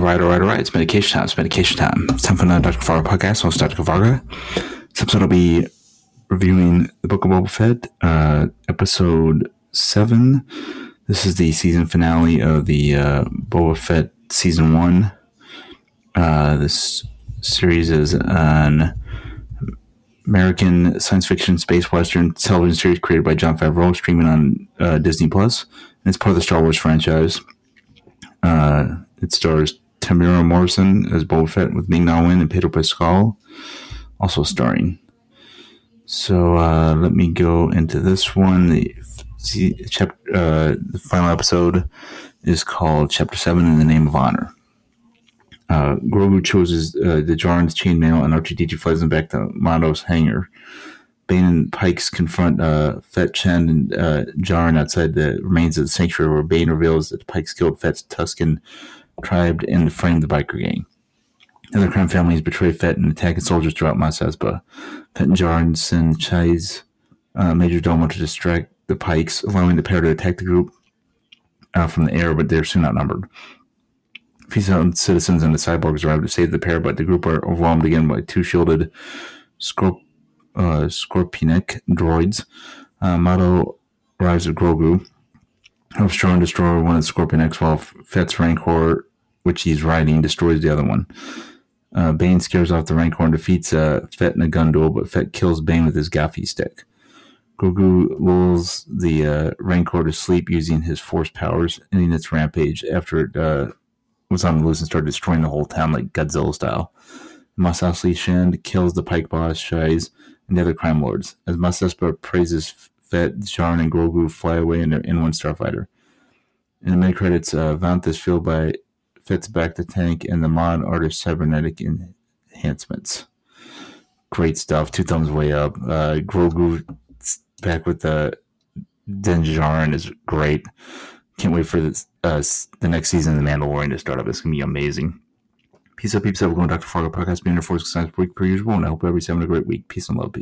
All right, all right, all right. It's medication time. It's medication time. It's time for another Dr. Varga podcast. I'm Dr. Varga. This episode, I'll be reviewing the Book of Boba Fett, uh, episode seven. This is the season finale of the uh, Boba Fett season one. Uh, this series is an American science fiction space western television series created by Jon Favreau, streaming on uh, Disney Plus. And it's part of the Star Wars franchise. Uh, it stars Temuera Morrison as Boba Fett with Ming Na Wen and Pedro Pascal, also starring. So uh, let me go into this one. The see, uh, the final episode is called Chapter Seven: In the Name of Honor. Uh, Grogu chooses uh, the Djarin's chainmail, and R2D2 flies them back to Mondo's hangar. Bane and Pykes confront uh, Fett, Shand, and uh, outside the remains of the sanctuary, where Bane reveals that Pykes killed Fett's Tusken tribe and framed the biker gang. Other crime families betray Fett and attack soldiers throughout Mos Espa. Fett and Djarin send Shaiz's uh, Major Domo to distract the Pykes, allowing the pair to attack the group uh, from the air, but they're soon outnumbered. Few citizens and the cyborgs arrive to save the pair, but the group are overwhelmed again by two shielded Scorp- uh, Scorpenek droids. Uh, Mando arrives at Grogu, helps Tron destroy one of the Scorpeneks while Fett's Rancor, which he's riding, destroys the other one. Uh, Bane scares off the Rancor and defeats uh, Fett in a gun duel, but Fett kills Bane with his Gaffi stick. Grogu lulls the uh, Rancor to sleep using his Force powers, ending its rampage after it uh, was on the loose and started destroying the whole town like Godzilla style. Eisley Shin kills the Pyke boss, Shaiz, and the other crime lords. As Mos Espa praises Fett, Djarin, and Grogu fly away in their N1 starfighter. In the mid credits, uh, Vanth is fueled by Fett's the tank and the mod artist cybernetic enhancements. Great stuff. Two thumbs way up. Uh, Grogu back with the Din Djarin is great. Can't wait for this, uh, the next season of The Mandalorian to start up. It's going to be amazing. Peace out, peeps. We're going to Dr. Varga podcast, being your force science week per usual, and I hope everybody's having a great week. Peace and love, peeps.